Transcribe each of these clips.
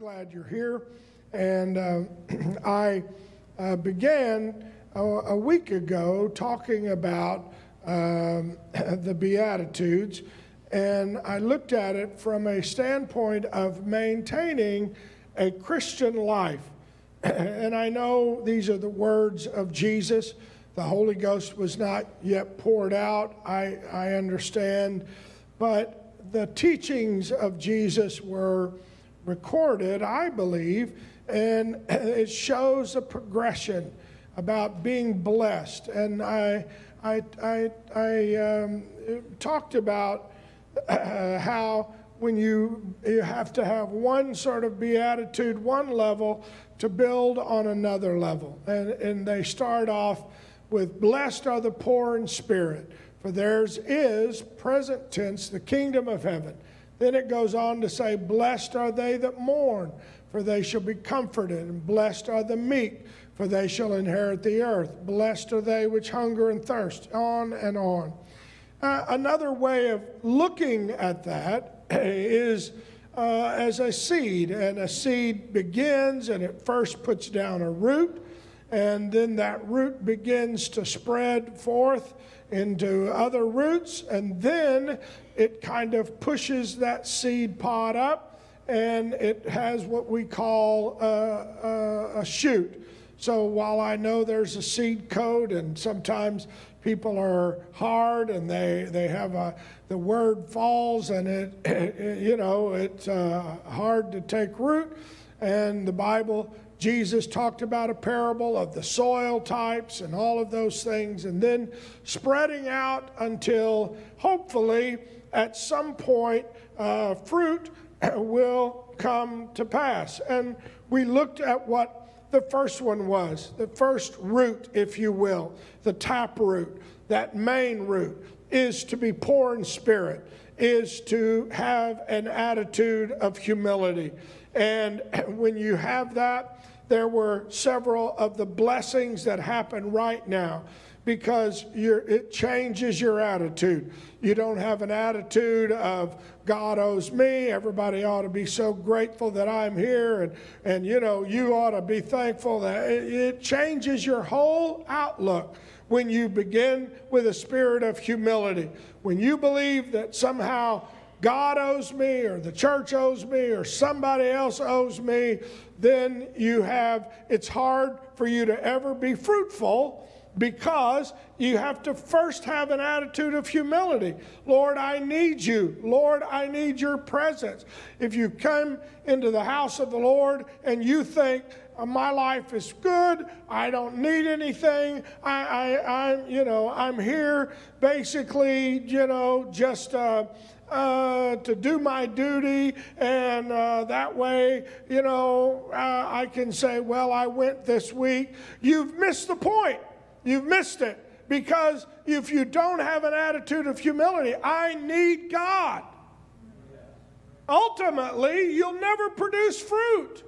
glad you're here. And uh, I uh, began a, a, week ago talking about um, the Beatitudes, and I looked at it from a standpoint of maintaining a Christian life. And I know these are the words of Jesus. The Holy Ghost was not yet poured out, I, I understand, but the teachings of Jesus were recorded, I believe, and it shows a progression about being blessed. And I, I, I, I um, talked about uh, how when you, you have to have one sort of beatitude, one level, to build on another level. And, and they start off with Blessed are the poor in spirit, for theirs is, present tense, the kingdom of heaven. Then it goes on to say, Blessed are they that mourn, for they shall be comforted. And blessed are the meek, for they shall inherit the earth. Blessed are they which hunger and thirst. On and on. Uh, another way of looking at that is uh, as a seed. And a seed begins and it first puts down a root, and then that root begins to spread forth into other roots, and then it kind of pushes that seed pod up and it has what we call a, a, a shoot. So while I know there's a seed coat and sometimes people are hard and they, they have a, the word falls and it, it you know, it's uh, hard to take root. And the Bible, Jesus talked about a parable of the soil types and all of those things, and then spreading out until hopefully at some point, uh, fruit will come to pass. And we looked at what the first one was the first root, if you will, the tap root, that main root, is to be poor in spirit, is to have an attitude of humility. And when you have that, there were several of the blessings that happen right now because it changes your attitude. You don't have an attitude of God owes me, everybody ought to be so grateful that I'm here, and, and you know, you ought to be thankful that it, it changes your whole outlook when you begin with a spirit of humility. When you believe that somehow God owes me, or the church owes me, or somebody else owes me, then you have, it's hard for you to ever be fruitful because you have to first have an attitude of humility. Lord, I need you. Lord, I need your presence. If you come into the house of the Lord and you think, uh, my life is good. I don't need anything. I, I, I'm, you know, I'm here basically, you know, just uh, uh, to do my duty, and uh, that way, you know, uh, I can say, well, I went this week. You've missed the point. You've missed it because if you don't have an attitude of humility, I need God. Ultimately, you'll never produce fruit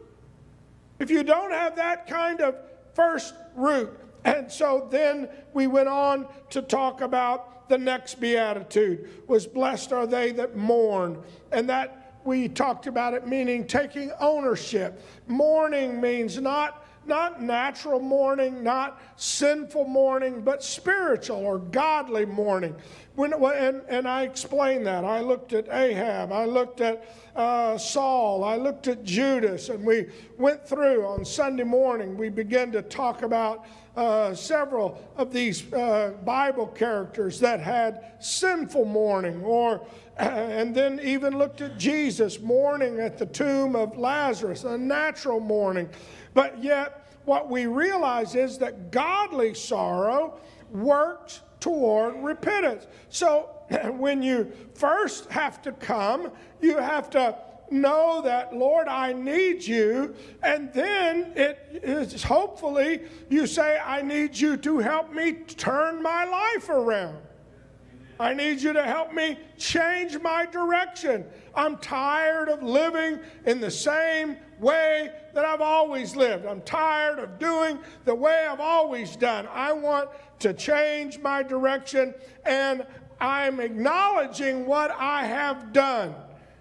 if you don't have that kind of first root. And so then we went on to talk about the next beatitude was blessed are they that mourn. And that we talked about it meaning taking ownership. Mourning means not not natural mourning, not sinful mourning, but spiritual or godly mourning. When, and, and I explained that. I looked at Ahab, I looked at uh, Saul, I looked at Judas, and we went through on Sunday morning. We began to talk about uh, several of these uh, Bible characters that had sinful mourning, or and then even looked at Jesus mourning at the tomb of Lazarus, a natural mourning. But yet, what we realize is that godly sorrow works toward repentance. So when you first have to come, you have to know that, Lord, I need you. And then it is hopefully you say, I need you to help me turn my life around. I need you to help me change my direction. I'm tired of living in the same way that I've always lived. I'm tired of doing the way I've always done. I want to change my direction, and I'm acknowledging what I have done.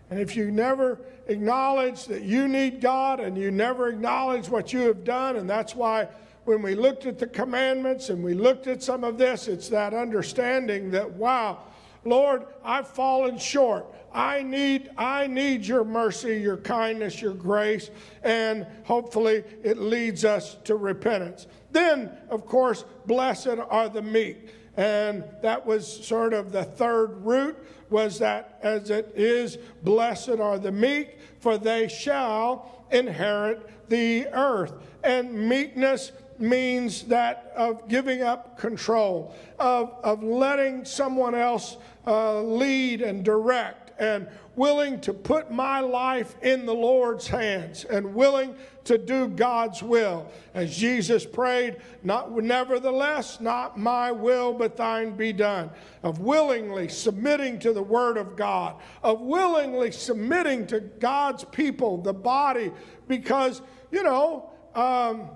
And if you never acknowledge that you need God and you never acknowledge what you have done, and that's why when we looked at the commandments and we looked at some of this, it's that understanding that, wow, Lord, I've fallen short. I need, I need your mercy, your kindness, your grace, and hopefully it leads us to repentance. Then, of course, blessed are the meek. And that was sort of the third root was that as it is, blessed are the meek, for they shall inherit the earth. And meekness means that of giving up control, of, of letting someone else uh, lead and direct, and willing to put my life in the Lord's hands and willing to do God's will. As Jesus prayed, not nevertheless, not my will, but thine be done. Of willingly submitting to the word of God, of willingly submitting to God's people, the body, because, you know, um,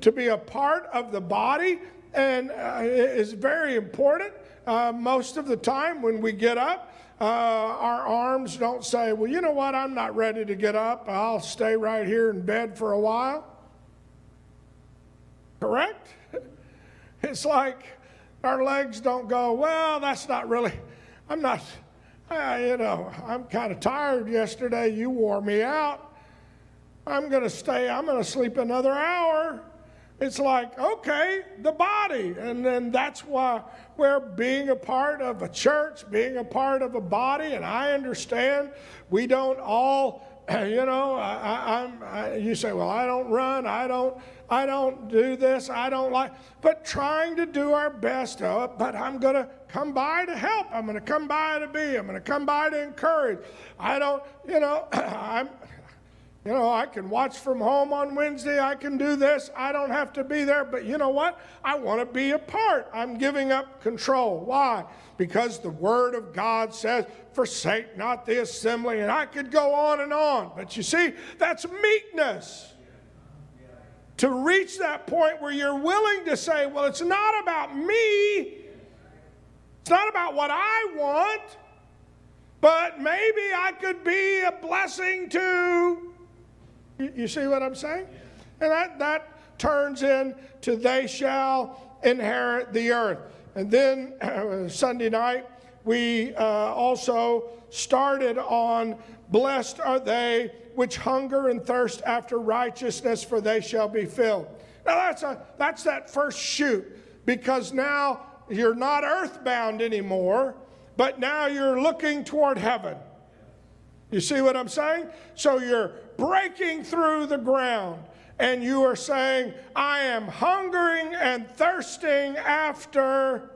to be a part of the body and uh, is very important. Uh, most of the time when we get up, uh, our arms don't say, well, you know what, I'm not ready to get up. I'll stay right here in bed for a while. Correct? It's like our legs don't go, well, that's not really, I'm not, uh, you know, I'm kind of tired yesterday. You wore me out. I'm going to stay, I'm going to sleep another hour. It's like, okay, the body. And then that's why we're being a part of a church, being a part of a body. And I understand we don't all, you know, I, I, you say, well, I don't run, I don't, I don't do this, I don't like, but trying to do our best. Uh, but I'm going to come by to help. I'm going to come by to be. I'm going to come by to encourage. I don't, you know, I'm, you know, I can watch from home on Wednesday. I can do this. I don't have to be there. But you know what? I want to be a part. I'm giving up control. Why? Because the Word of God says, forsake not the assembly. And I could go on and on. But you see, that's meekness. To reach that point where you're willing to say, well, it's not about me, it's not about what I want, but maybe I could be a blessing to you, see what I'm saying? And that, that turns into they shall inherit the earth. And then uh, Sunday night, we uh, also started on blessed are they which hunger and thirst after righteousness, for they shall be filled. Now that's, a, that's that first shoot because now you're not earthbound anymore, but now you're looking toward heaven. You see what I'm saying? So you're breaking through the ground and you are saying, I am hungering and thirsting after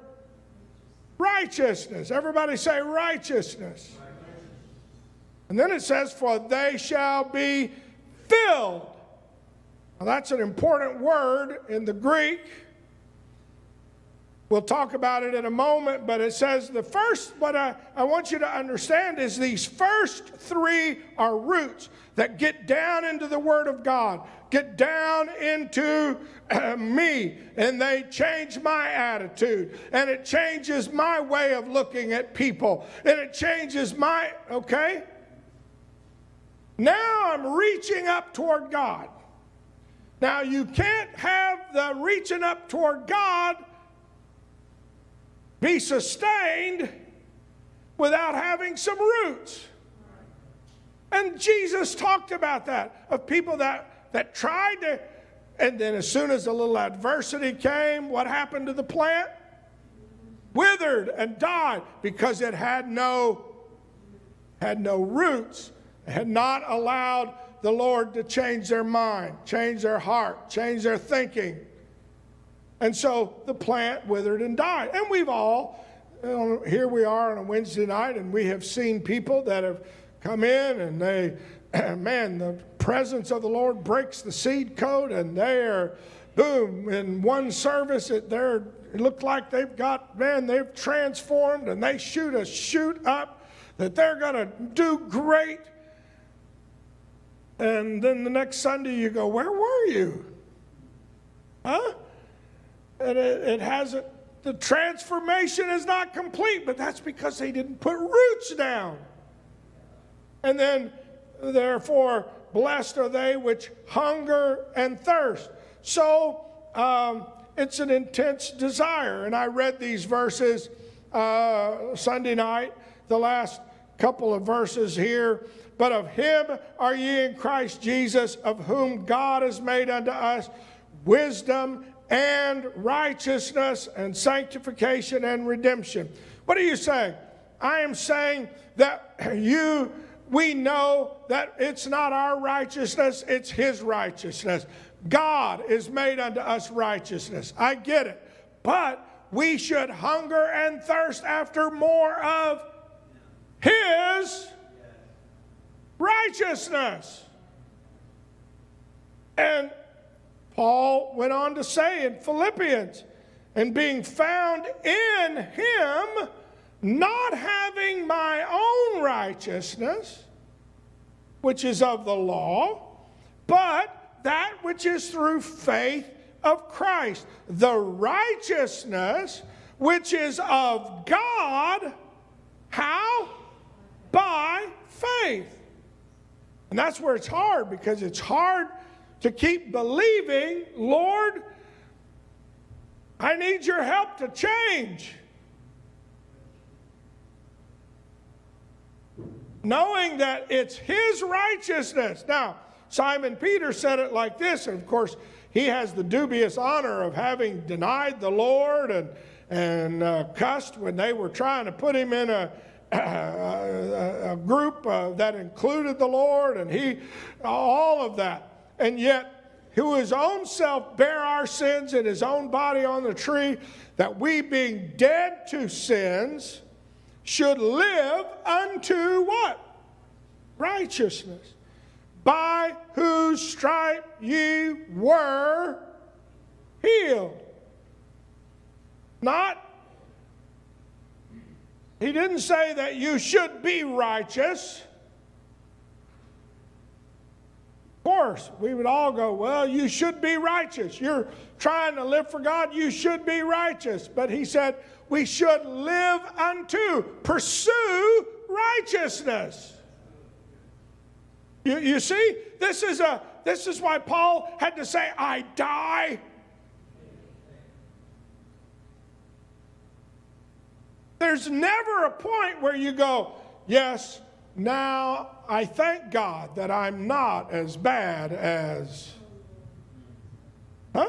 righteousness. Everybody say righteousness. And then it says, For they shall be filled. Now that's an important word in the Greek. We'll talk about it in a moment, but it says the first, what I, I want you to understand is these first three are roots that get down into the Word of God, get down into uh, me, and they change my attitude, and it changes my way of looking at people, and it changes my, okay? Now I'm reaching up toward God. Now you can't have the reaching up toward God be sustained without having some roots. And Jesus talked about that of people that, that tried to, and then as soon as a little adversity came, what happened to the plant? Withered and died because it had no, had no roots, had not allowed the Lord to change their mind, change their heart, change their thinking. And so the plant withered and died. And we've all, you know, here we are on a Wednesday night, and we have seen people that have come in and they, man, the presence of the Lord breaks the seed coat, and they are, boom, in one service, it, they're, it looked like they've got, man, they've transformed, and they shoot a shoot up that they're going to do great. And then the next Sunday you go, Where were you? Huh? And it, it hasn't, the transformation is not complete, but that's because they didn't put roots down. And then, therefore, blessed are they which hunger and thirst. So um, it's an intense desire. And I read these verses uh, Sunday night, the last couple of verses here. But of him are ye in Christ Jesus, of whom God has made unto us wisdom and righteousness and sanctification and redemption. What are you saying? I am saying that you, we know that it's not our righteousness, it's His righteousness. God is made unto us righteousness. I get it. But we should hunger and thirst after more of His righteousness. And Paul went on to say in Philippians, and being found in him, not having my own righteousness, which is of the law, but that which is through faith of Christ, the righteousness which is of God. How? By faith. And that's where it's hard because it's hard to keep believing, Lord, I need your help to change. Knowing that it's his righteousness. Now, Simon Peter said it like this, and of course, he has the dubious honor of having denied the Lord and, and uh, cussed when they were trying to put him in a, a, a group uh, that included the Lord, and he, all of that. And yet, who his own self bare our sins in his own body on the tree, that we being dead to sins should live unto what? Righteousness. By whose stripe ye were healed. Not he didn't say that you should be righteous. Of course, we would all go, Well, you should be righteous. You're trying to live for God, you should be righteous. But he said, We should live unto, pursue righteousness. You, you see, this is, a, this is why Paul had to say, I die There's never a point where you go, Yes, now I thank God that I'm not as bad as. Huh?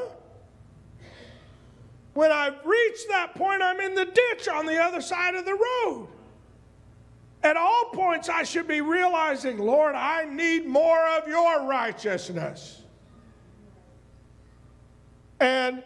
When I've reached that point, I'm in the ditch on the other side of the road. At all points, I should be realizing, Lord, I need more of your righteousness. And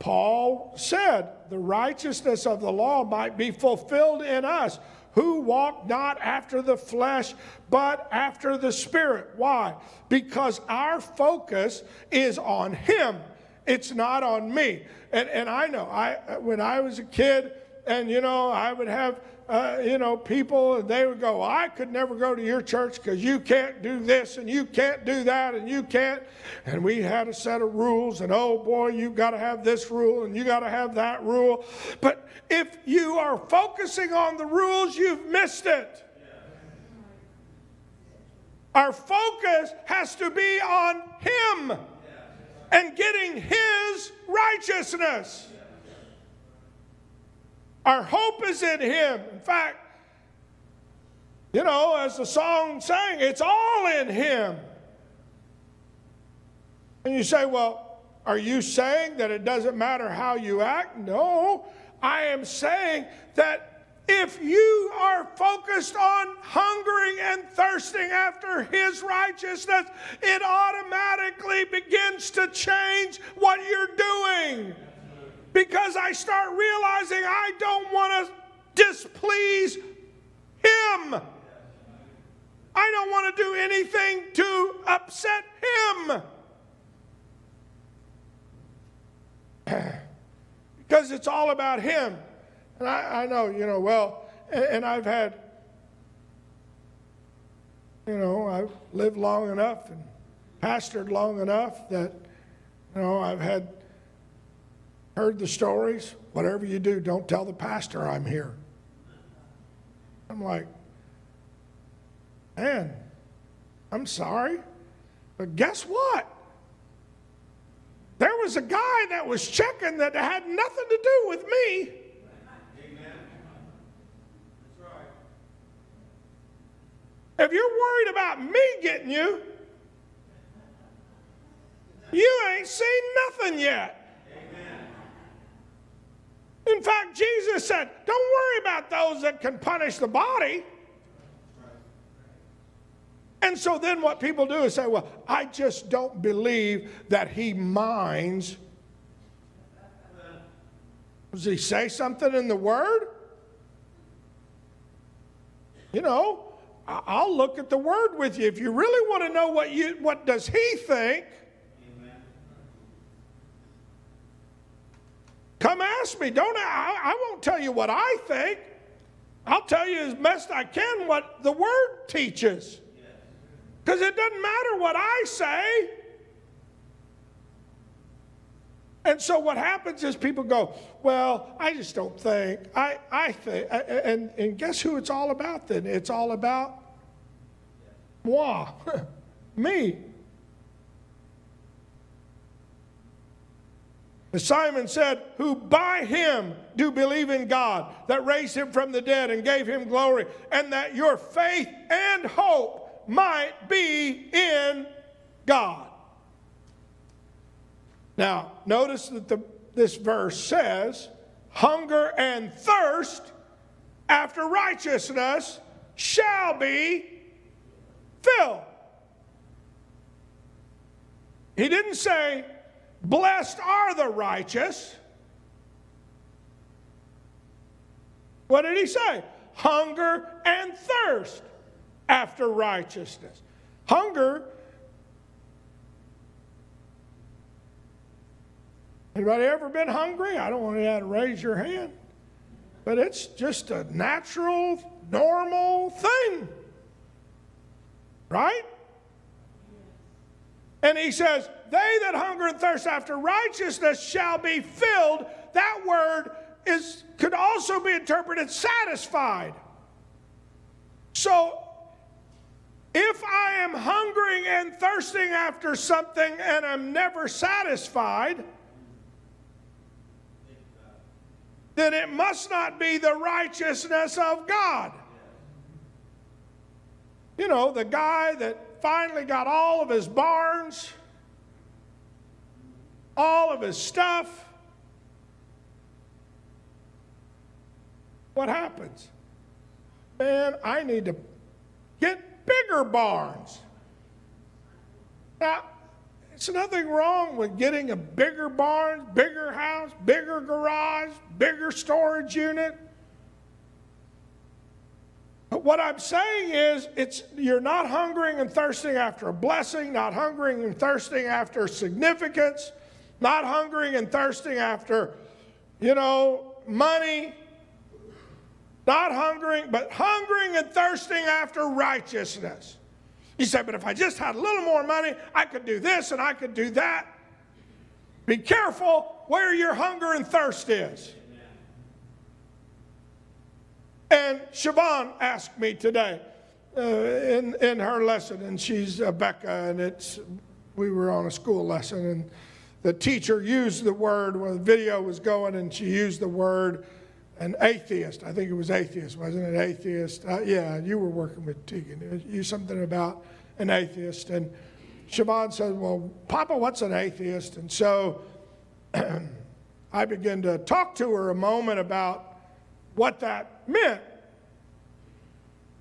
Paul said, the righteousness of the law might be fulfilled in us who walk not after the flesh, but after the Spirit. Why? Because our focus is on Him. It's not on me. And, and I know, I, when I was a kid, and you know, I would have uh, you know, people, they would go, I could never go to your church because you can't do this and you can't do that and you can't. And we had a set of rules, and oh boy, you've got to have this rule and you got to have that rule. But if you are focusing on the rules, you've missed it. Our focus has to be on Him and getting His righteousness. Our hope is in Him. In fact, you know, as the song sang, it's all in Him. And you say, well, are you saying that it doesn't matter how you act? No. I am saying that if you are focused on hungering and thirsting after His righteousness, it automatically begins to change what you're doing because I start realizing I don't want to displease Him. I don't want to do anything to upset Him. because it's all about Him. And I, I know, you know, well, and, and I've had, you know, I've lived long enough and pastored long enough that, you know, I've had heard the stories. Whatever you do, don't tell the pastor I'm here. I'm like, Man, I'm sorry, but guess what? There was a guy that was checking that had nothing to do with me. If you're worried about me getting you, you ain't seen nothing yet. In fact, Jesus said, Don't worry about those that can punish the body. And so then what people do is say, Well, I just don't believe that he minds. Does he say something in the Word? You know, I'll look at the Word with you. If you really want to know what you what does he think, Come ask me. Don't I, I won't tell you what I think. I'll tell you as best I can what the word teaches. Because it doesn't matter what I say. And so what happens is people go, well, I just don't think. I, I think. And, and guess who it's all about then? It's all about moi, me. Simon said, Who by him do believe in God, that raised him from the dead and gave him glory, and that your faith and hope might be in God. Now, notice that the, this verse says, Hunger and thirst after righteousness shall be filled. He didn't say, Blessed are the righteous. What did he say? Hunger and thirst after righteousness. Hunger. Anybody ever been hungry? I don't want you to raise your hand. But it's just a natural, normal thing. Right? And he says, they that hunger and thirst after righteousness shall be filled. That word is, could also be interpreted satisfied. So, if I am hungering and thirsting after something and I'm never satisfied, then it must not be the righteousness of God. You know, the guy that finally got all of his barns all of his stuff. What happens? Man, I need to get bigger barns. Now, it's nothing wrong with getting a bigger barn, bigger house, bigger garage, bigger storage unit. But what I'm saying is, it's you're not hungering and thirsting after a blessing, not hungering and thirsting after significance, not hungering and thirsting after, you know, money, not hungering, but hungering and thirsting after righteousness. You say, but if I just had a little more money, I could do this and I could do that. Be careful where your hunger and thirst is. And Siobhan asked me today uh, in, in her lesson, and she's uh, Becca, and it's we were on a school lesson, and the teacher used the word when the video was going, and she used the word an atheist. I think it was atheist, wasn't it? Atheist. Uh, yeah, you were working with Tegan. You something about an atheist, and Siobhan said, "Well, Papa, what's an atheist?" And so I began to talk to her a moment about what that meant.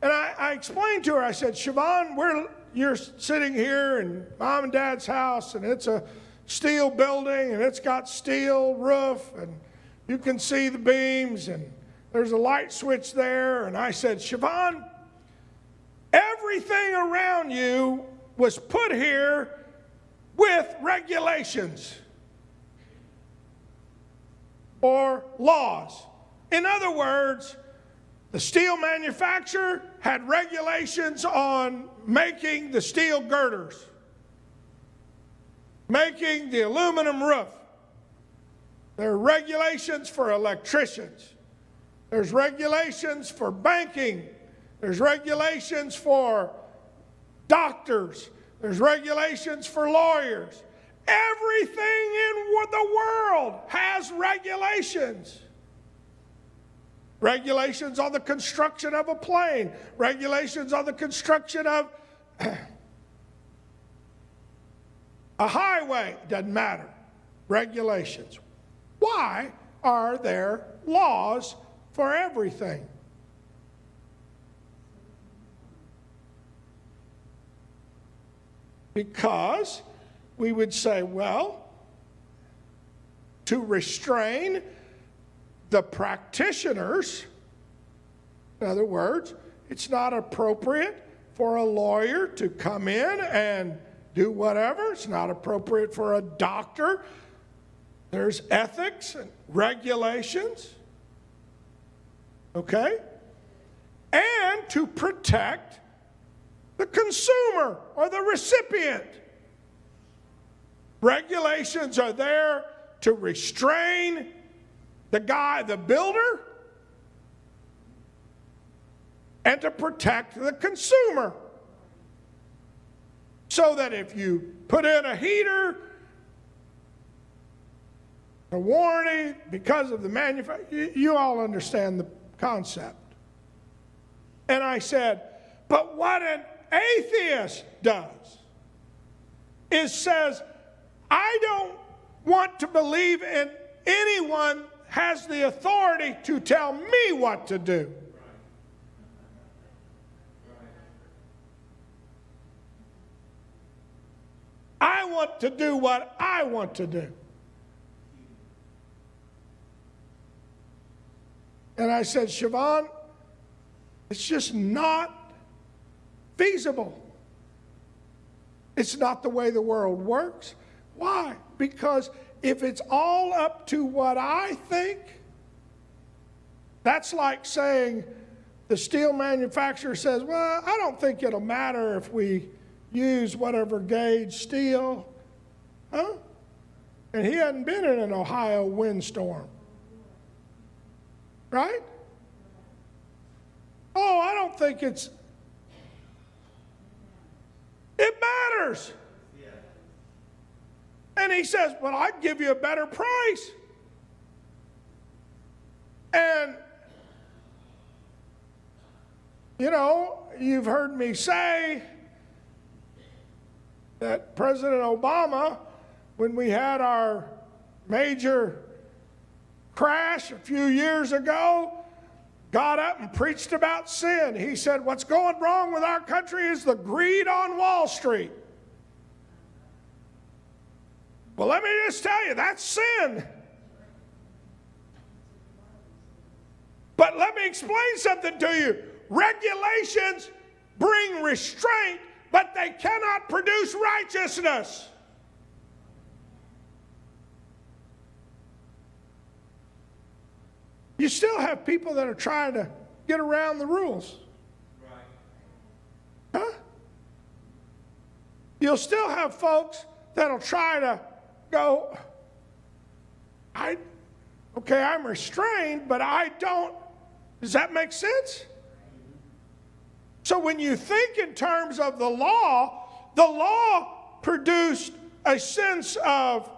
And I, I explained to her, I said, Siobhan, we're, you're sitting here in mom and dad's house, and it's a steel building and it's got steel roof and you can see the beams and there's a light switch there. And I said, Siobhan, everything around you was put here with regulations or laws. In other words, the steel manufacturer had regulations on making the steel girders making the aluminum roof. There are regulations for electricians. There's regulations for banking. There's regulations for doctors, there's regulations for lawyers. Everything in the world has regulations. Regulations on the construction of a plane, regulations on the construction of a highway, doesn't matter. Regulations. Why are there laws for everything? Because we would say, well, to restrain the practitioners, in other words, it's not appropriate for a lawyer to come in and do whatever. It's not appropriate for a doctor. There's ethics and regulations. Okay? And to protect the consumer or the recipient. Regulations are there to restrain the guy, the builder, and to protect the consumer. So that if you put in a heater, a warranty because of the manufacturer, you all understand the concept. And I said, but what an atheist does is says, I don't want to believe in anyone has the authority to tell me what to do. I want to do what I want to do. And I said, Siobhan, it's just not feasible. It's not the way the world works. Why? Because if it's all up to what I think, that's like saying the steel manufacturer says, Well, I don't think it'll matter if we use whatever gauge steel. Huh? And he hadn't been in an Ohio windstorm. Right? Oh, I don't think it's. It matters. And he says, Well, I'd give you a better price. And, you know, you've heard me say that President Obama, when we had our major crash a few years ago, got up and preached about sin. He said, What's going wrong with our country is the greed on Wall Street. Well, let me just tell you, that's sin. But let me explain something to you. Regulations bring restraint, but they cannot produce righteousness. You still have people that are trying to get around the rules. Huh? You'll still have folks that'll try to go, I, okay, I'm restrained, but I don't. Does that make sense? So when you think in terms of the law, the law produced a sense of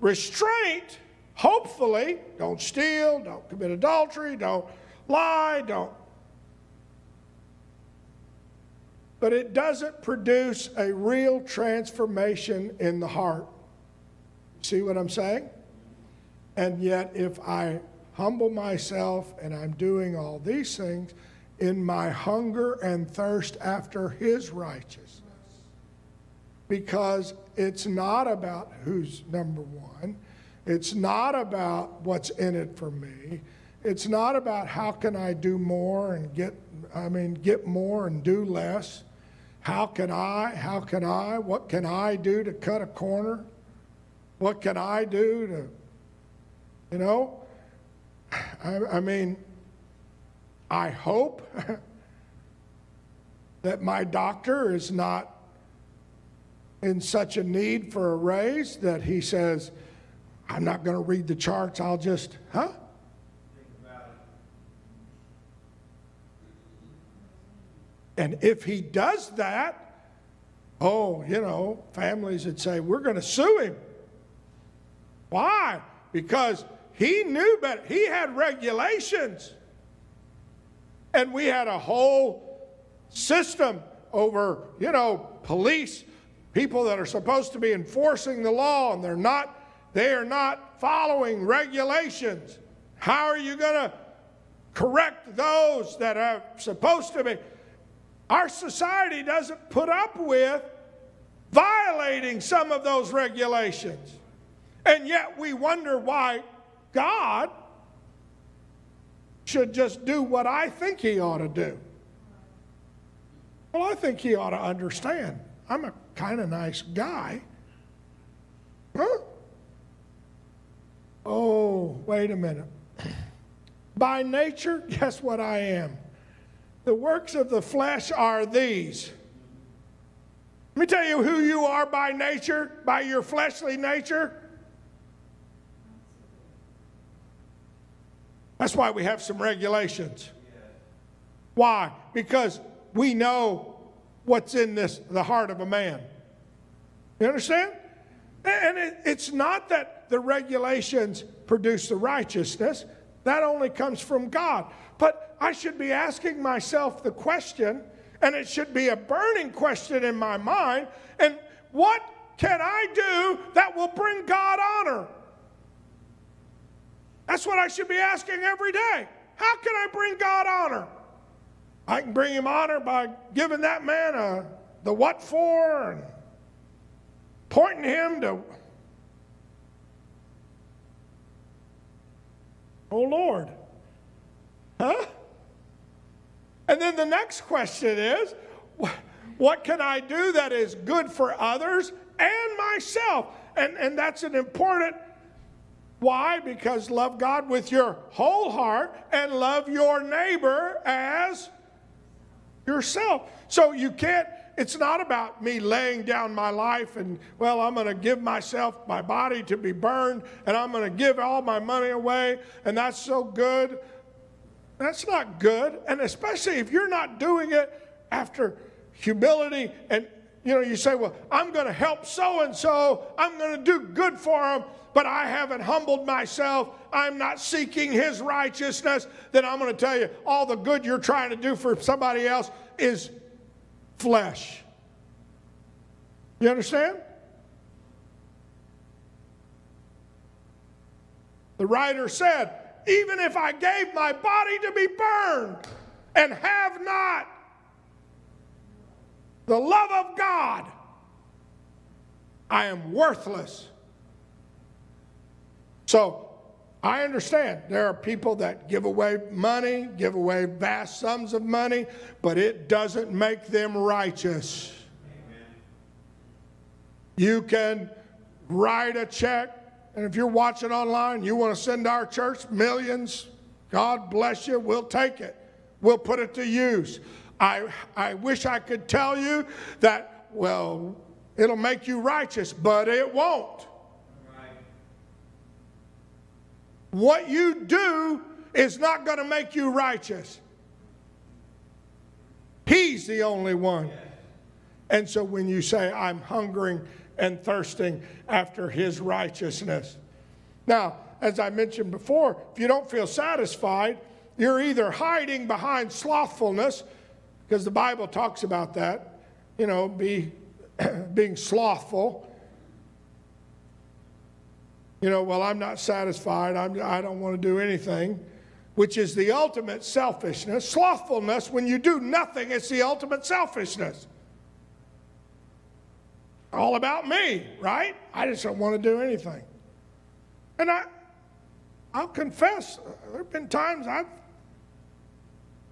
restraint, hopefully. Don't steal, don't commit adultery, don't lie, don't. But it doesn't produce a real transformation in the heart. See what I'm saying? And yet, if I humble myself and I'm doing all these things in my hunger and thirst after His righteousness, because it's not about who's number one, it's not about what's in it for me. It's not about how can I do more and get, I mean, get more and do less. How can I? How can I? What can I do to cut a corner? What can I do to, you know? I, I mean, I hope that my doctor is not in such a need for a raise that he says, I'm not going to read the charts, I'll just, huh? And if he does that, oh, you know, families would say, we're going to sue him. Why? Because he knew better. He had regulations. And we had a whole system over, you know, police, people that are supposed to be enforcing the law, and they're not, they are not following regulations. How are you going to correct those that are supposed to be? Our society doesn't put up with violating some of those regulations. And yet we wonder why God should just do what I think he ought to do. Well, I think he ought to understand. I'm a kind of nice guy. Huh? Oh, wait a minute. By nature, guess what I am? The works of the flesh are these. Let me tell you who you are by nature, by your fleshly nature. That's why we have some regulations. Why? Because we know what's in this the heart of a man. You understand? And it, it's not that the regulations produce the righteousness. That only comes from God. But I should be asking myself the question, and it should be a burning question in my mind. And what can I do that will bring God honor? That's what I should be asking every day. How can I bring God honor? I can bring him honor by giving that man a, the what for and pointing him to, oh Lord. Huh? And then the next question is, what can I do that is good for others and myself? And, and that's an important why? Because love God with your whole heart and love your neighbor as yourself. So you can't, it's not about me laying down my life and, well, I'm going to give myself, my body to be burned, and I'm going to give all my money away, and that's so good. That's not good. And especially if you're not doing it after humility and you know, you say, well, I'm going to help so and so. I'm going to do good for him, but I haven't humbled myself, I'm not seeking his righteousness, then I'm going to tell you all the good you're trying to do for somebody else is flesh. You understand? The writer said, Even if I gave my body to be burned and have not the love of God, I am worthless. So I understand there are people that give away money, give away vast sums of money, but it doesn't make them righteous. Amen. You can write a check, and if you're watching online, you want to send our church millions, God bless you, we'll take it. We'll put it to use. I, I wish I could tell you that, well, it'll make you righteous, but it won't. What you do is not going to make you righteous. He's the only one. And so when you say, I'm hungering and thirsting after his righteousness. Now, as I mentioned before, if you don't feel satisfied, you're either hiding behind slothfulness, because the Bible talks about that, you know, be, being slothful you know, well, I'm not satisfied. I'm, I don't want to do anything, which is the ultimate selfishness. Slothfulness, when you do nothing, it's the ultimate selfishness. All about me, right? I just don't want to do anything. And I, I'll confess, there have been times I've,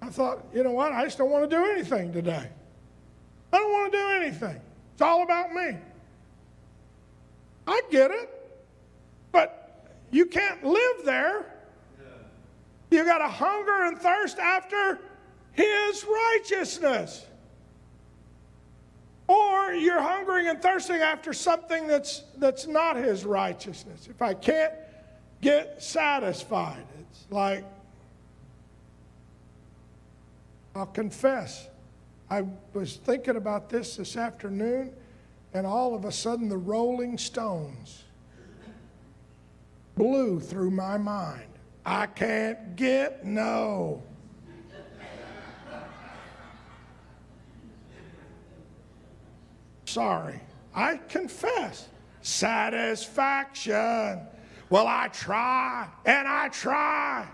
I thought, you know what, I just don't want to do anything today. I don't want to do anything. It's all about me. I get it. But you can't live there. You got to hunger and thirst after His righteousness. Or you're hungering and thirsting after something that's, that's not His righteousness. If I can't get satisfied, it's like, I'll confess. I was thinking about this this afternoon and all of a sudden the Rolling Stones blew through my mind. I can't get no. Sorry, I confess. Satisfaction. Well, I try and I try.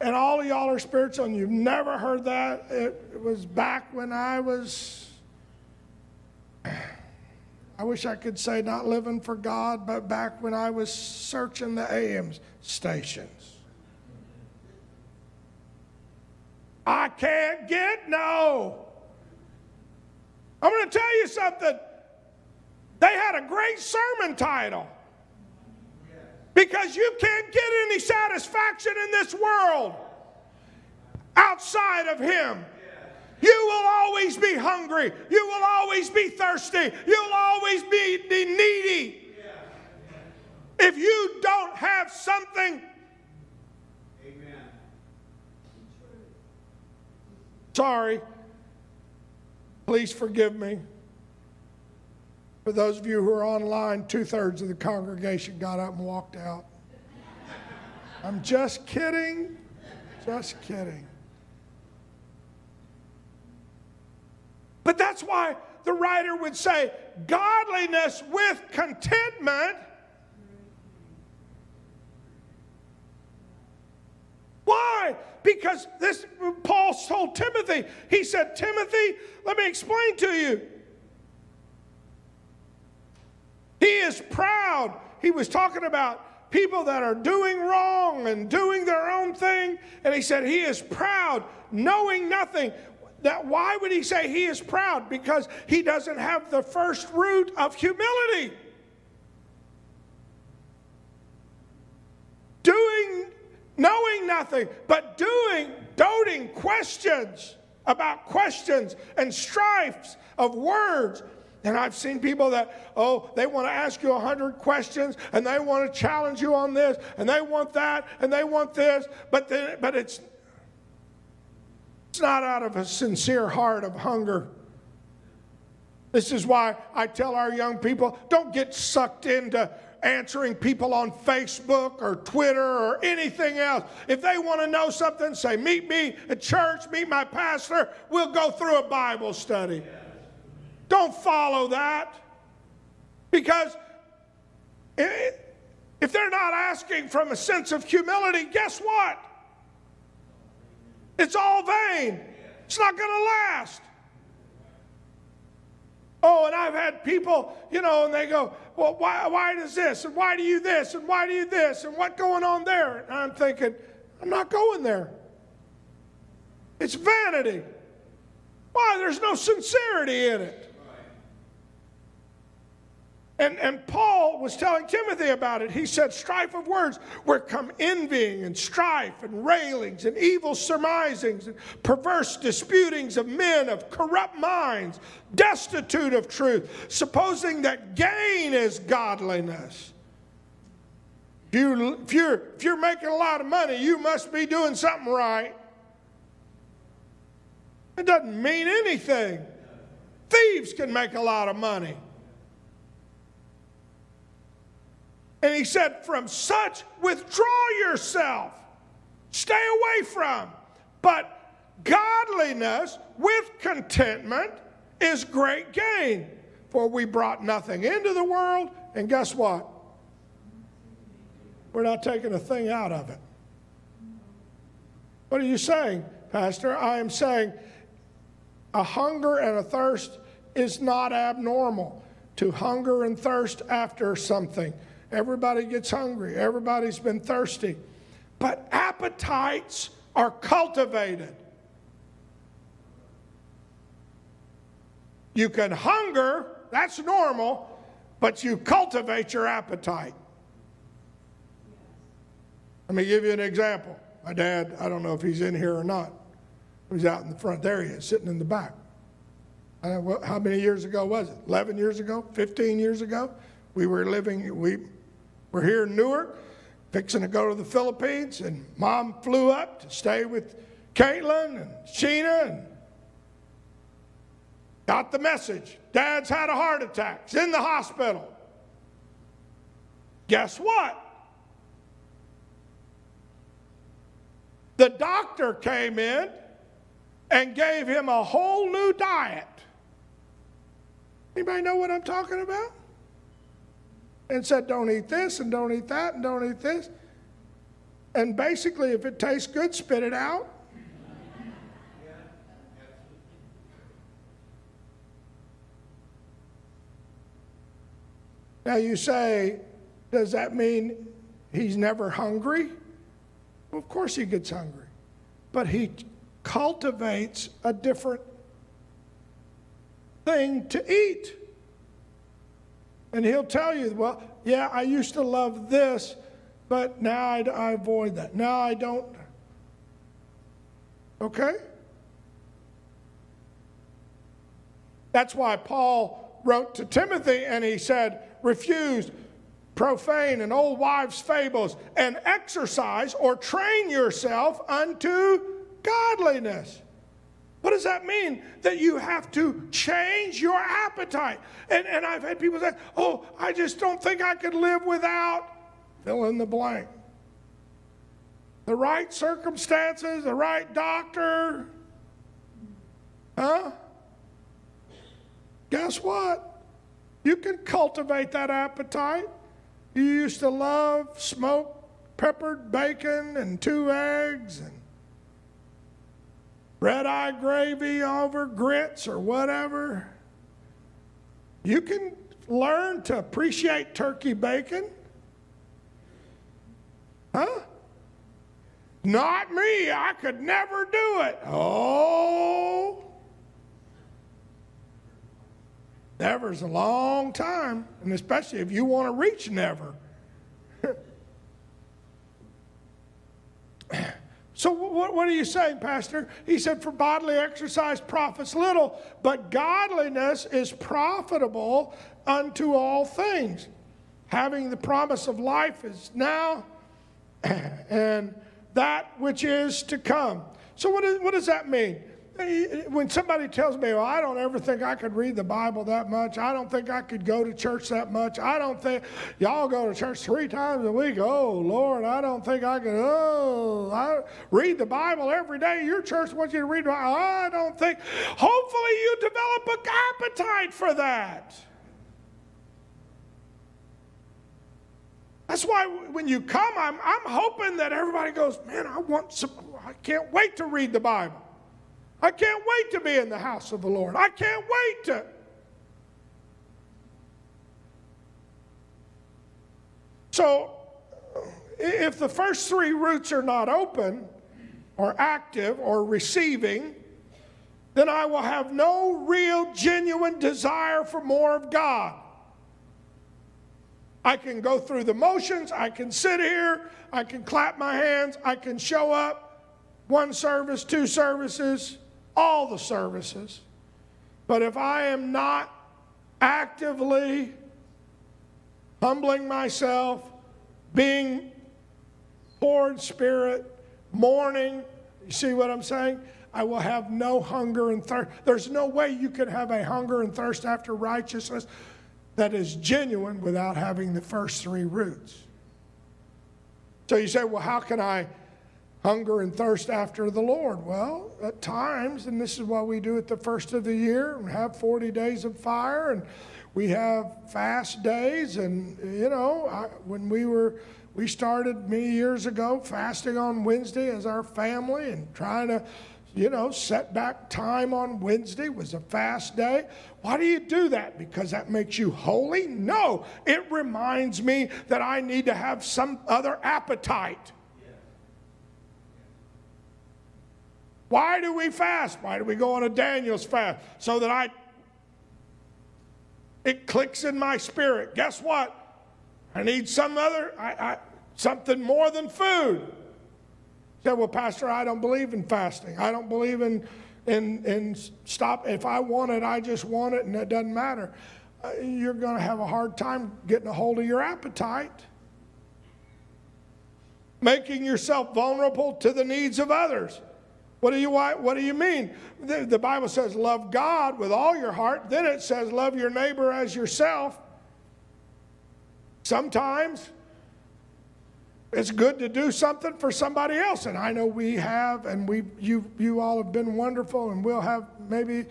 And all of y'all are spiritual, and you've never heard that. It was back when I was, I wish I could say not living for God, but back when I was searching the AM stations. I can't get no. I'm going to tell you something. They had a great sermon title because you can't get any satisfaction in this world outside of Him. You will always be hungry. You will always be thirsty. You'll always be, needy. If you don't have something, Amen. sorry, please forgive me. For those of you who are online, two thirds of the congregation got up and walked out. I'm just kidding. Just kidding. But that's why the writer would say godliness with contentment. Why? Because this Paul told Timothy, he said, Timothy, let me explain to you. He is proud. He was talking about people that are doing wrong and doing their own thing. And he said, He is proud, knowing nothing. That why would he say he is proud? Because he doesn't have the first root of humility. Doing, knowing nothing, but doing, doting questions about questions and strifes of words and I've seen people that, oh, they want to ask you a hundred questions and they want to challenge you on this and they want that and they want this, but, but it's, it's not out of a sincere heart of hunger. This is why I tell our young people don't get sucked into answering people on Facebook or Twitter or anything else. If they want to know something, say, Meet me at church, meet my pastor. We'll go through a Bible study. Don't follow that. Because if they're not asking from a sense of humility, guess what? It's all vain. It's not going to last. Oh, and I've had people, you know, and they go, well, why, why does this? And why do you this? And why do you this? And what going on there? And I'm thinking, I'm not going there. It's vanity. Why? There's no sincerity in it. And, and Paul was telling Timothy about it. He said, Strife of words, where come envying and strife and railings and evil surmisings and perverse disputings of men of corrupt minds, destitute of truth, supposing that gain is godliness. If, you, if, you're, if you're making a lot of money, you must be doing something right. It doesn't mean anything. Thieves can make a lot of money. And he said, From such withdraw yourself, stay away from. But godliness with contentment is great gain. For we brought nothing into the world, and guess what? We're not taking a thing out of it. What are you saying, Pastor? I am saying a hunger and a thirst is not abnormal. To hunger and thirst after something Everybody gets hungry. Everybody's been thirsty. But appetites are cultivated. You can hunger, that's normal, but you cultivate your appetite. Let me give you an example. My dad, I don't know if he's in here or not. He's out in the front. There he is, sitting in the back. Uh, how many years ago was it? 11 years ago? 15 years ago? We were living, we, we're here in Newark, fixing to go to the Philippines, and mom flew up to stay with Caitlin and Sheena. And Got the message. Dad's had a heart attack. He's in the hospital. Guess what? The doctor came in and gave him a whole new diet. Anybody know what I'm talking about? And said, don't eat this and don't eat that and don't eat this. And basically, if it tastes good, spit it out. Now you say, does that mean he's never hungry? Well, of course he gets hungry. But he cultivates a different thing to eat. And he'll tell you, well, yeah, I used to love this, but now I, I avoid that. Now I don't. Okay? That's why Paul wrote to Timothy and he said, refuse profane and old wives' fables, and exercise or train yourself unto godliness. What does that mean? That you have to change your appetite. And, and I've had people say, oh, I just don't think I could live without fill in the blank. The right circumstances, the right doctor. Huh? Guess what? You can cultivate that appetite. You used to love smoked peppered bacon and two eggs and red eye gravy over grits or whatever. You can learn to appreciate turkey bacon. Huh? Not me. I could never do it. Oh. Never's a long time, and especially if you want to reach never. so, what, what are you saying, Pastor? He said, For bodily exercise profits little, but godliness is profitable unto all things. Having the promise of life is now, and that which is to come. So, what, is, what does that mean? When somebody tells me, well, I don't ever think I could read the Bible that much. I don't think I could go to church that much. I don't think y'all go to church three times a week. Oh, Lord, I don't think I could. Oh, I read the Bible every day. Your church wants you to read the Bible. I don't think. Hopefully, you develop an appetite for that. That's why when you come, I'm, I'm hoping that everybody goes, man, I want some, I can't wait to read the Bible. I can't wait to be in the house of the Lord. I can't wait to. So, if the first three roots are not open, or active, or receiving, then I will have no real, genuine desire for more of God. I can go through the motions, I can sit here, I can clap my hands, I can show up one service, two services, all the services. But if I am not actively humbling myself, being poor in spirit, mourning, you see what I'm saying? I will have no hunger and thirst. There's no way you can have a hunger and thirst after righteousness that is genuine without having the first three roots. So you say, well, how can I hunger and thirst after the Lord? Well, at times, and this is what we do at the first of the year, we have 40 days of fire and we have fast days. And, you know, I, when we were, we started many years ago fasting on Wednesday as our family and trying to, you know, set back time on Wednesday was a fast day. Why do you do that? Because that makes you holy? No, it reminds me that I need to have some other appetite. Why do we fast? Why do we go on a Daniel's fast? So that I, it clicks in my spirit. Guess what? I need some other, I, I, something more than food. Said, well, Pastor, I don't believe in fasting. I don't believe in, in, in stop. If I want it, I just want it, and it doesn't matter. Uh, you're going to have a hard time getting a hold of your appetite. Making yourself vulnerable to the needs of others. What do you what do you mean? The, the Bible says love God with all your heart. Then it says love your neighbor as yourself. Sometimes it's good to do something for somebody else, and I know we have, and we you you all have been wonderful, and we'll have maybe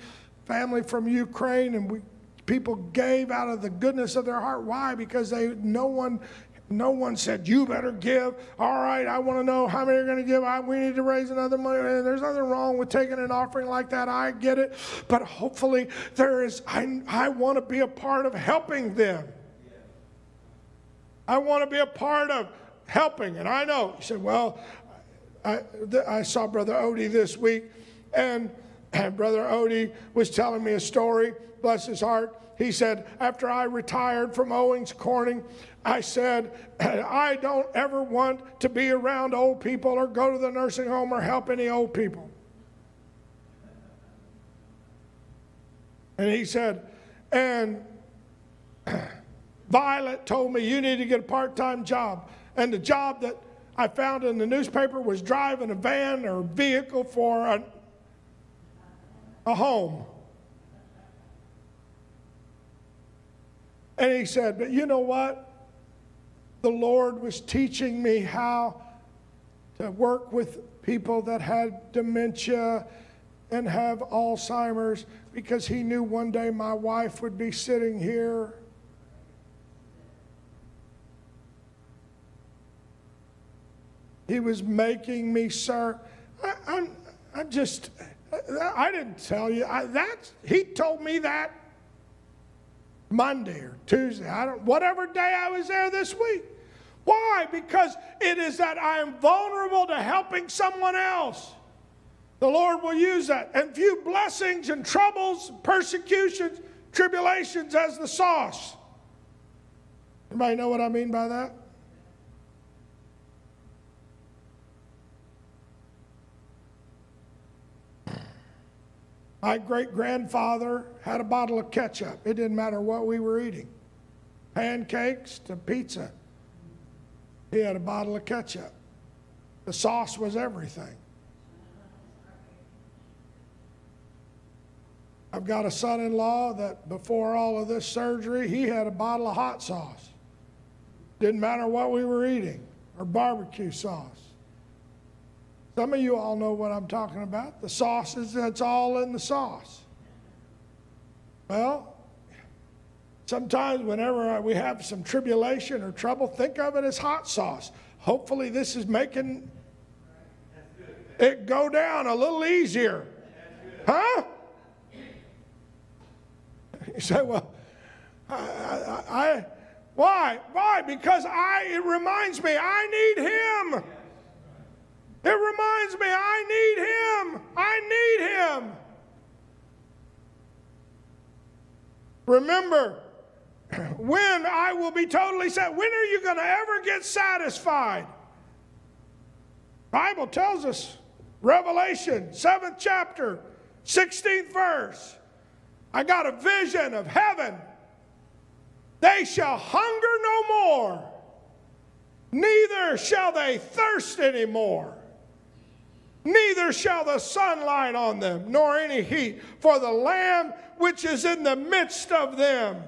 family from Ukraine, and we people gave out of the goodness of their heart. Why? Because they no one no one said, You better give. All right, I want to know how many are going to give. I, we need to raise another money. There's nothing wrong with taking an offering like that. I get it. But hopefully, there is, I, I want to be a part of helping them. I want to be a part of helping. And I know, he said, Well, I, I saw Brother Odie this week, and, and Brother Odie was telling me a story, bless his heart. He said, After I retired from Owens Corning, I said, I don't ever want to be around old people or go to the nursing home or help any old people. And he said, and Violet told me you need to get a part time job. And the job that I found in the newspaper was driving a van or vehicle for a, a home. And he said, But you know what? the Lord was teaching me how to work with people that had dementia and have Alzheimer's because he knew one day my wife would be sitting here. He was making me sir. I, I'm, I'm just, I didn't tell you. I, that, he told me that Monday or Tuesday, I don't, whatever day I was there this week. Why? Because it is that I am vulnerable to helping someone else. The Lord will use that and view blessings and troubles, persecutions, tribulations as the sauce. Anybody know what I mean by that? My great grandfather had a bottle of ketchup. It didn't matter what we were eating pancakes to pizza. He had a bottle of ketchup. The sauce was everything. I've got a son in law that before all of this surgery, he had a bottle of hot sauce. Didn't matter what we were eating, or barbecue sauce. Some of you all know what I'm talking about. The sauces, that's all in the sauce. Well, Sometimes, whenever we have some tribulation or trouble, think of it as hot sauce. Hopefully, this is making it go down a little easier. Huh? You say, well, I, I, I, why? Why? Because I, it reminds me I need Him. It reminds me I need Him. I need Him. Remember, when I will be totally set. When are you going to ever get satisfied? Bible tells us, Revelation, 7th chapter, 16th verse. I got a vision of heaven. They shall hunger no more, neither shall they thirst any more. Neither shall the sunlight on them, nor any heat, for the Lamb which is in the midst of them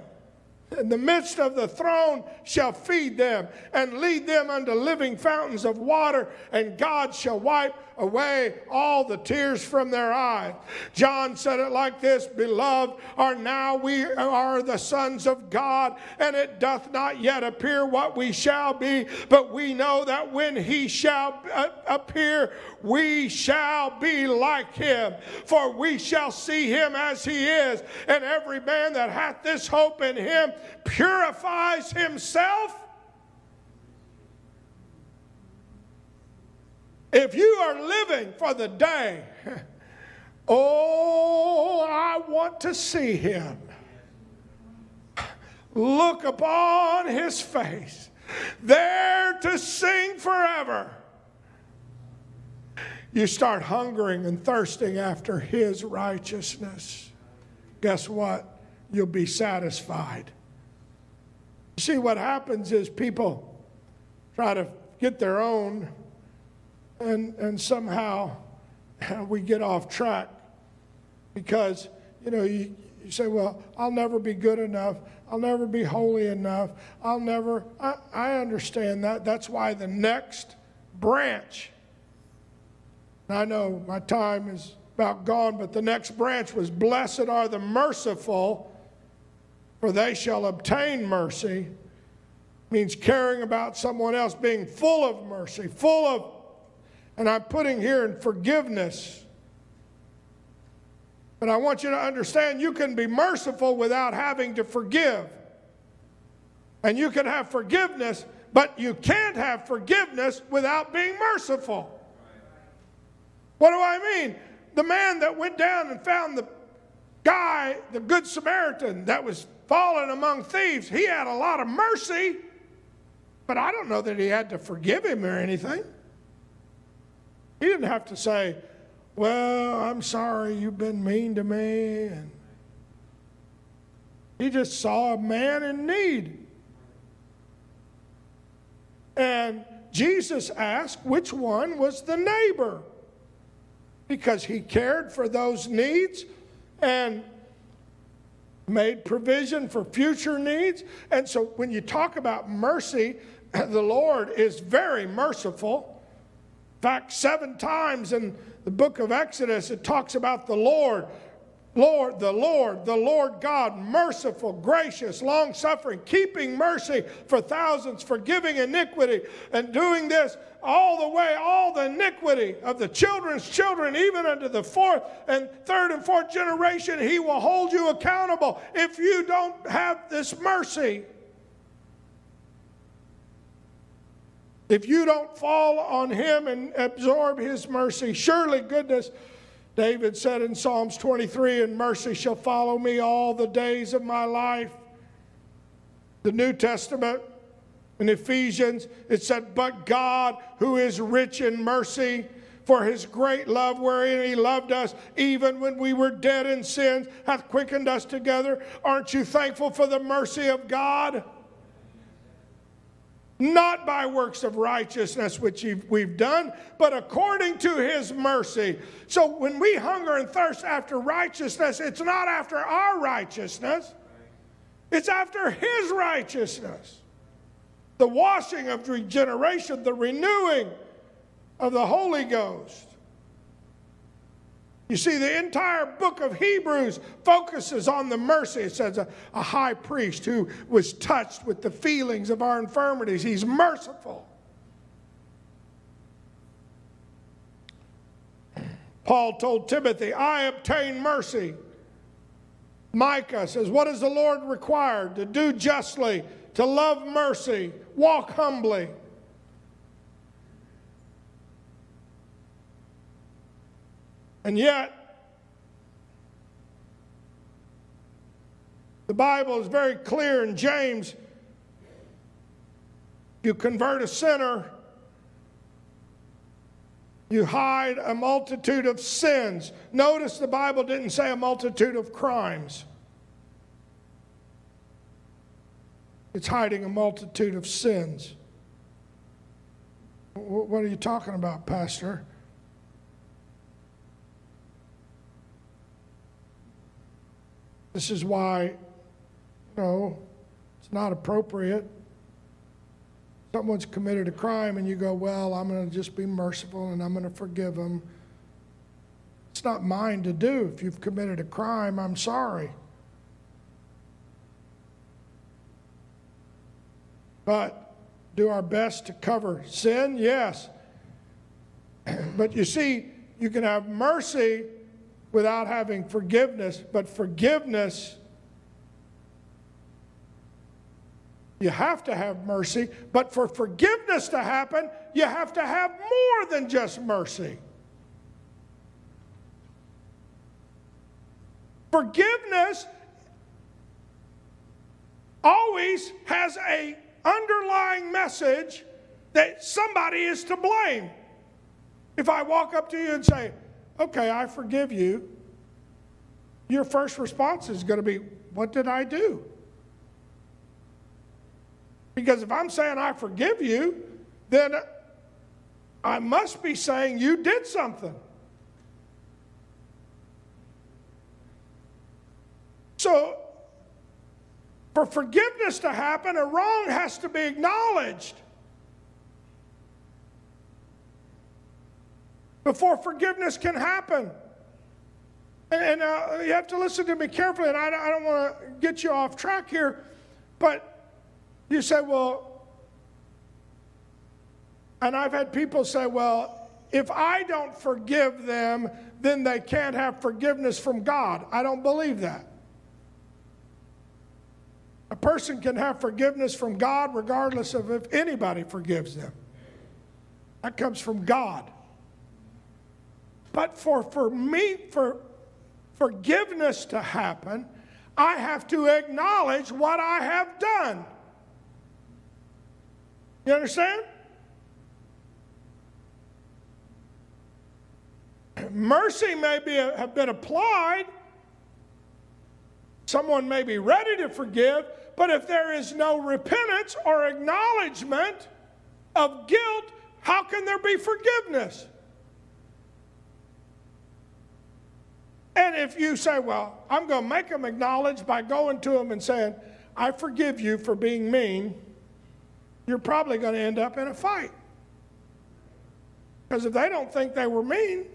in the midst of the throne shall feed them and lead them unto living fountains of water, and God shall wipe away all the tears from their eyes. John said it like this Beloved, are now we are the sons of God, and it doth not yet appear what we shall be, but we know that when he shall uh, appear, we shall be like him, for we shall see him as he is. And every man that hath this hope in him purifies himself If you are living for the day, oh, I want to see him. Look upon his face, there to sing forever. You start hungering and thirsting after his righteousness. Guess what? You'll be satisfied. See, what happens is people try to get their own and, and somehow we get off track because, you know, you, you say, well, I'll never be good enough. I'll never be holy enough. I'll never. I, I understand that. That's why the next branch, I know my time is about gone, but the next branch was Blessed are the merciful, for they shall obtain mercy. Means caring about someone else, being full of mercy, full of, and I'm putting here in forgiveness. But I want you to understand you can be merciful without having to forgive. And you can have forgiveness, but you can't have forgiveness without being merciful. What do I mean? The man that went down and found the guy, the Good Samaritan, that was fallen among thieves, he had a lot of mercy, but I don't know that he had to forgive him or anything. He didn't have to say, well, I'm sorry you've been mean to me. And he just saw a man in need. And Jesus asked which one was the neighbor because he cared for those needs and made provision for future needs. And so when you talk about mercy, the Lord is very merciful. Fact, seven times in the book of Exodus, it talks about the Lord. Lord, the Lord, the Lord God, merciful, gracious, long suffering, keeping mercy for thousands, forgiving iniquity, and doing this all the way, all the iniquity of the children's children, even unto the fourth and third and fourth generation, He will hold you accountable if you don't have this mercy. If you don't fall on him and absorb his mercy, surely goodness, David said in Psalms 23, and mercy shall follow me all the days of my life. The New Testament in Ephesians, it said, But God, who is rich in mercy, for his great love wherein he loved us, even when we were dead in sins, hath quickened us together. Aren't you thankful for the mercy of God? Not by works of righteousness which we've done, but according to his mercy. So when we hunger and thirst after righteousness, it's not after our righteousness, it's after his righteousness. The washing of regeneration, the renewing of the Holy Ghost. You see, the entire book of Hebrews focuses on the mercy. It says a, a, high priest who was touched with the feelings of our infirmities. He's merciful. Paul told Timothy, I obtain mercy. Micah says, What does the Lord require? To do justly, to love mercy, walk humbly. And yet, the Bible is very clear in James you convert a sinner, you hide a multitude of sins. Notice the Bible didn't say a multitude of crimes. It's hiding a multitude of sins. What are you talking about, Pastor? This is why, know, it's not appropriate. Someone's committed a crime and you go, well, I'm going to just be merciful and I'm going to forgive them. It's not mine to do. If you've committed a crime, I'm sorry. But do our best to cover sin? Yes. but you see, you can have mercy without having forgiveness, but forgiveness, you have to have mercy, but for forgiveness to happen, you have to have more than just mercy. Forgiveness always has a underlying message that somebody is to blame. If I walk up to you and say, okay, I forgive you, your first response is going to be, What did I do? Because if I'm saying I forgive you, then I must be saying you did something. So, for forgiveness to happen, a wrong has to be acknowledged. Before forgiveness can happen. And, and uh, you have to listen to me carefully, and I, I don't want to get you off track here, but you say, well, and I've had people say, well, if I don't forgive them, then they can't have forgiveness from God. I don't believe that. A person can have forgiveness from God regardless of if anybody forgives them. That comes from God. But for, for me, for forgiveness to happen, I have to acknowledge what I have done. You understand? Mercy may be, have been applied. Someone may be ready to forgive, but if there is no repentance or acknowledgement of guilt, how can there be forgiveness? And if you say, Well, I'm going to make them acknowledge by going to them and saying, I forgive you for being mean, you're probably going to end up in a fight. Because if they don't think they were mean,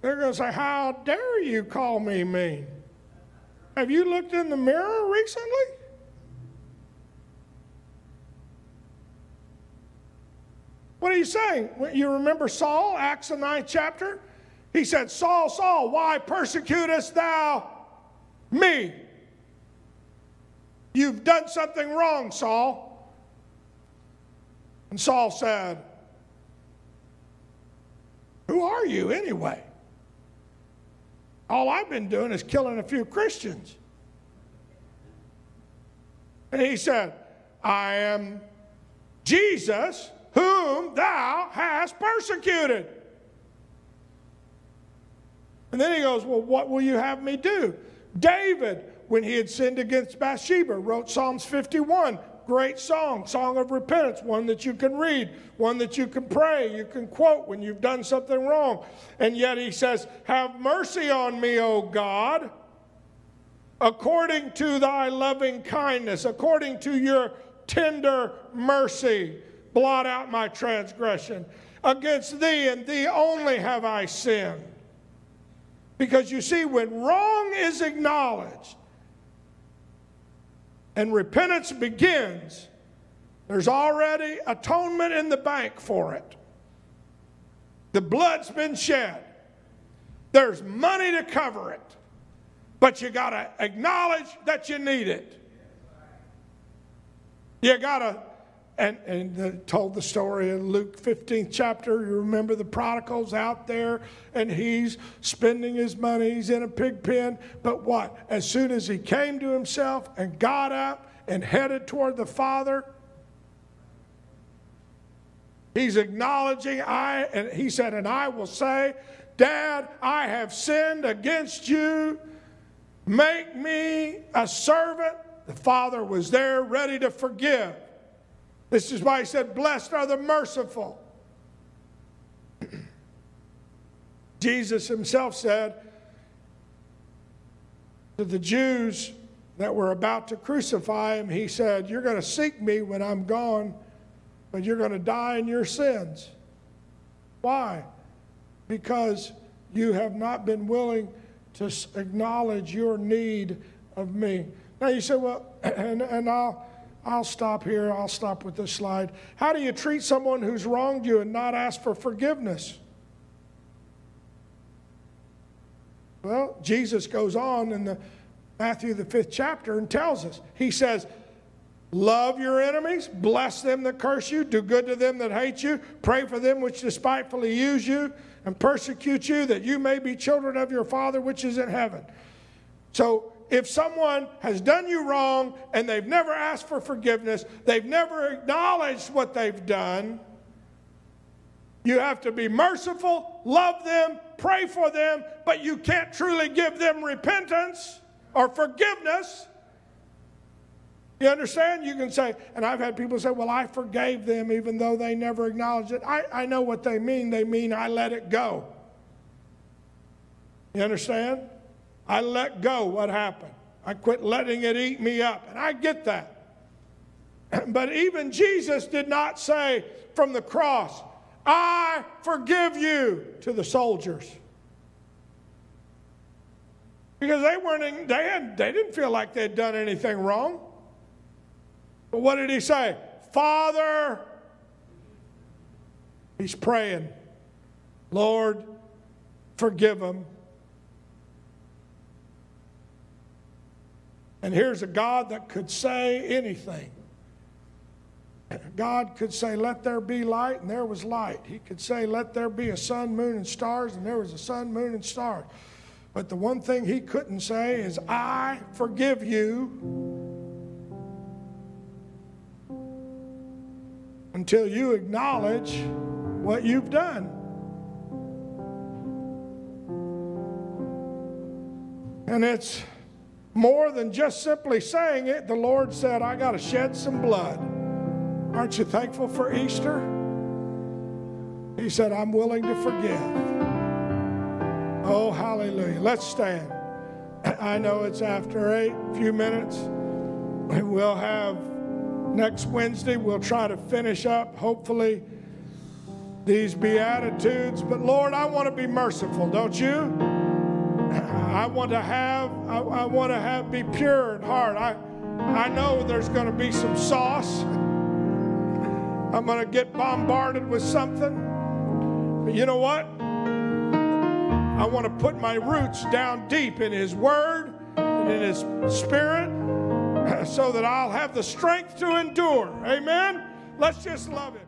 they're going to say, How dare you call me mean? Have you looked in the mirror recently? What are you saying? You remember Saul, Acts the ninth chapter? He said, Saul, Saul, why persecutest thou me? You've done something wrong, Saul. And Saul said, Who are you anyway? All I've been doing is killing a few Christians. And he said, I am Jesus whom thou hast persecuted. And then he goes, Well, what will you have me do? David, when he had sinned against Bathsheba, wrote Psalms 51. Great song, song of repentance, one that you can read, one that you can pray, you can quote when you've done something wrong. And yet he says, Have mercy on me, O God, according to thy loving kindness, according to your tender mercy. Blot out my transgression. Against thee and thee only have I sinned because you see, when wrong is acknowledged and repentance begins, there's already atonement in the bank for it. The blood's been shed. There's money to cover it. But you got to acknowledge that you need it. You got to and, and told the story in Luke 15th chapter. You remember the prodigal's out there and he's spending his money. He's in a pig pen. But what? As soon as he came to himself and got up and headed toward the Father, he's acknowledging, I, and he said, and I will say, Dad, I have sinned against you. Make me a servant. The Father was there ready to forgive. This is why he said, Blessed are the merciful. Jesus himself said to the Jews that were about to crucify him, He said, You're going to seek me when I'm gone, but you're going to die in your sins. Why? Because you have not been willing to acknowledge your need of me. Now you say, Well, and, and I'll. I'll stop here. I'll stop with this slide. How do you treat someone who's wronged you and not ask for forgiveness? Well, Jesus goes on in the Matthew the fifth chapter and tells us. He says, Love your enemies, bless them that curse you, do good to them that hate you, pray for them which despitefully use you and persecute you, that you may be children of your Father which is in heaven. So if someone has done you wrong and they've never asked for forgiveness, they've never acknowledged what they've done, you have to be merciful, love them, pray for them, but you can't truly give them repentance or forgiveness. You understand? You can say, and I've had people say, well, I forgave them even though they never acknowledged it. I, I know what they mean. They mean I let it go. You understand? I let go. What happened? I quit letting it eat me up. And I get that. But even Jesus did not say from the cross, I forgive you to the soldiers. Because they weren't, they, had, they didn't feel like they'd done anything wrong. But what did he say? Father, he's praying, Lord, forgive them. And here's a God that could say anything. God could say, Let there be light, and there was light. He could say, Let there be a sun, moon, and stars, and there was a sun, moon, and stars. But the one thing he couldn't say is, I forgive you until you acknowledge what you've done. And it's more than just simply saying it. The Lord said, I got to shed some blood. Aren't you thankful for Easter? He said, I'm willing to forgive. Oh, hallelujah. Let's stand. I know it's after eight, a few minutes. We'll have next Wednesday, we'll try to finish up, hopefully, these Beatitudes. But Lord, I want to be merciful, don't you? I want to have, I, I want to have, be pure in heart. I, I know there's going to be some sauce. I'm going to get bombarded with something. But you know what? I want to put my roots down deep in His Word and in His Spirit so that I'll have the strength to endure. Amen? Let's just love Him.